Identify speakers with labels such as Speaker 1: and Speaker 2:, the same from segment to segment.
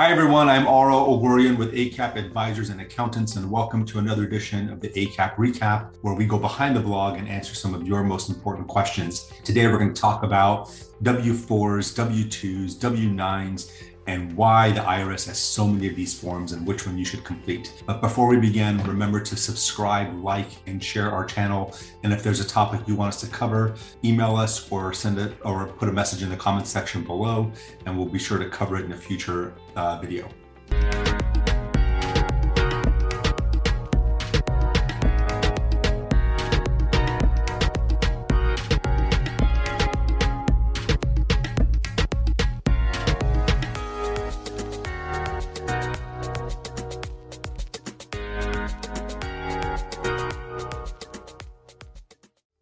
Speaker 1: Hi, everyone. I'm Aro Ogorian with ACAP Advisors and Accountants, and welcome to another edition of the ACAP Recap, where we go behind the blog and answer some of your most important questions. Today, we're going to talk about W 4s, W 2s, W 9s, and why the IRS has so many of these forms and which one you should complete. But before we begin, remember to subscribe, like, and share our channel. And if there's a topic you want us to cover, email us or send it or put a message in the comments section below, and we'll be sure to cover it in a future uh, video.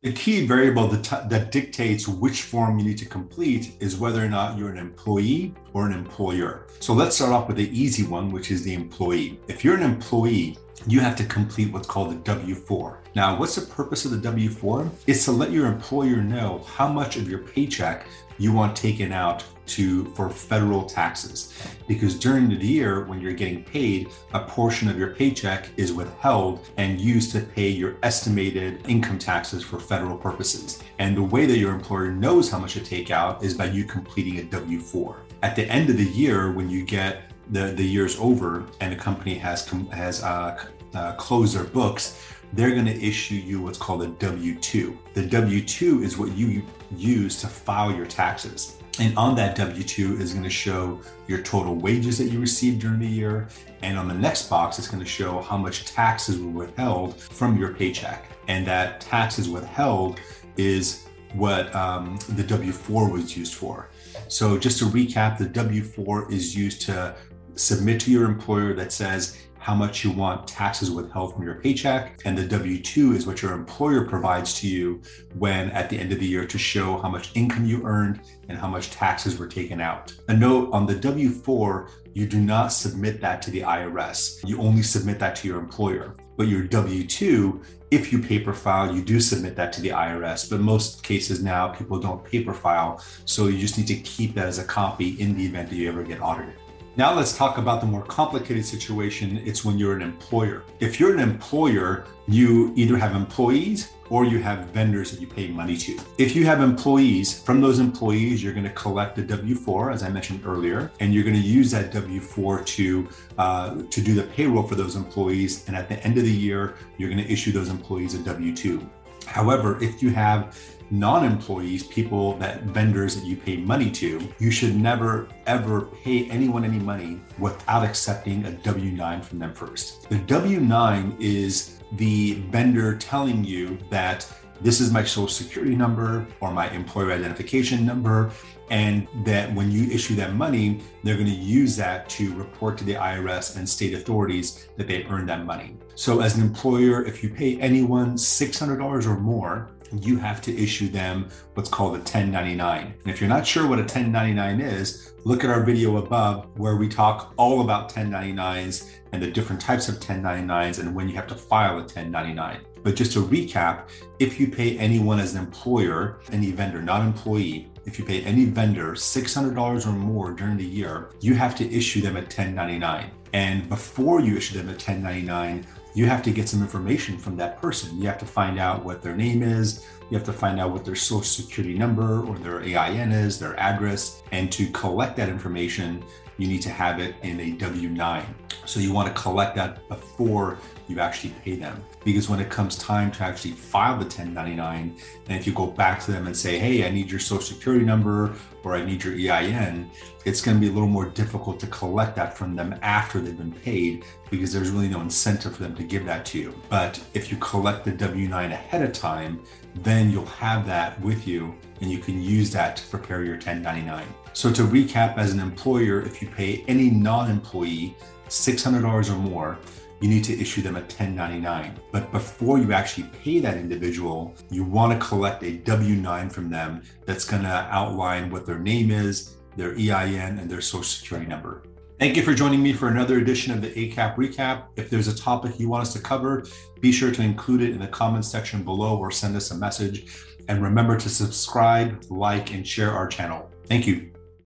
Speaker 1: The key variable that, t- that dictates which form you need to complete is whether or not you're an employee or an employer. So let's start off with the easy one, which is the employee. If you're an employee, you have to complete what's called a W 4. Now, what's the purpose of the W 4? It's to let your employer know how much of your paycheck you want taken out to for federal taxes because during the year when you're getting paid a portion of your paycheck is withheld and used to pay your estimated income taxes for federal purposes and the way that your employer knows how much to take out is by you completing a w4 at the end of the year when you get the the year's over and the company has has uh, uh, closed their books they're going to issue you what's called a W 2. The W 2 is what you use to file your taxes. And on that W 2 is going to show your total wages that you received during the year. And on the next box, it's going to show how much taxes were withheld from your paycheck. And that taxes withheld is what um, the W 4 was used for. So, just to recap, the W 4 is used to submit to your employer that says, how much you want taxes withheld from your paycheck. And the W 2 is what your employer provides to you when at the end of the year to show how much income you earned and how much taxes were taken out. A note on the W 4, you do not submit that to the IRS. You only submit that to your employer. But your W 2, if you paper file, you do submit that to the IRS. But most cases now, people don't paper file. So you just need to keep that as a copy in the event that you ever get audited. Now let's talk about the more complicated situation. It's when you're an employer. If you're an employer, you either have employees or you have vendors that you pay money to. If you have employees, from those employees, you're going to collect a W 4, as I mentioned earlier, and you're going to use that W 4 to, uh, to do the payroll for those employees. And at the end of the year, you're going to issue those employees a W 2. However, if you have non employees, people that vendors that you pay money to, you should never ever pay anyone any money without accepting a W 9 from them first. The W 9 is the vendor telling you that this is my social security number or my employer identification number. And that when you issue that money, they're going to use that to report to the IRS and state authorities that they earned that money. So, as an employer, if you pay anyone $600 or more, you have to issue them what's called a 1099. And if you're not sure what a 1099 is, look at our video above where we talk all about 1099s and the different types of 1099s and when you have to file a 1099. But just to recap, if you pay anyone as an employer, any vendor, not employee, if you pay any vendor $600 or more during the year, you have to issue them a 1099. And before you issue them a 1099, you have to get some information from that person. You have to find out what their name is. You have to find out what their social security number or their EIN is, their address. And to collect that information, you need to have it in a W 9. So you want to collect that before you actually pay them. Because when it comes time to actually file the 1099, and if you go back to them and say, hey, I need your social security number or I need your EIN, it's going to be a little more difficult to collect that from them after they've been paid because there's really no incentive for them to give that to you. But if you collect the W 9 ahead of time, then you'll have that with you and you can use that to prepare your 1099. So, to recap, as an employer, if you pay any non employee $600 or more, you need to issue them a 1099. But before you actually pay that individual, you want to collect a W 9 from them that's going to outline what their name is, their EIN, and their social security number. Thank you for joining me for another edition of the ACAP Recap. If there's a topic you want us to cover, be sure to include it in the comments section below or send us a message. And remember to subscribe, like, and share our channel. Thank you.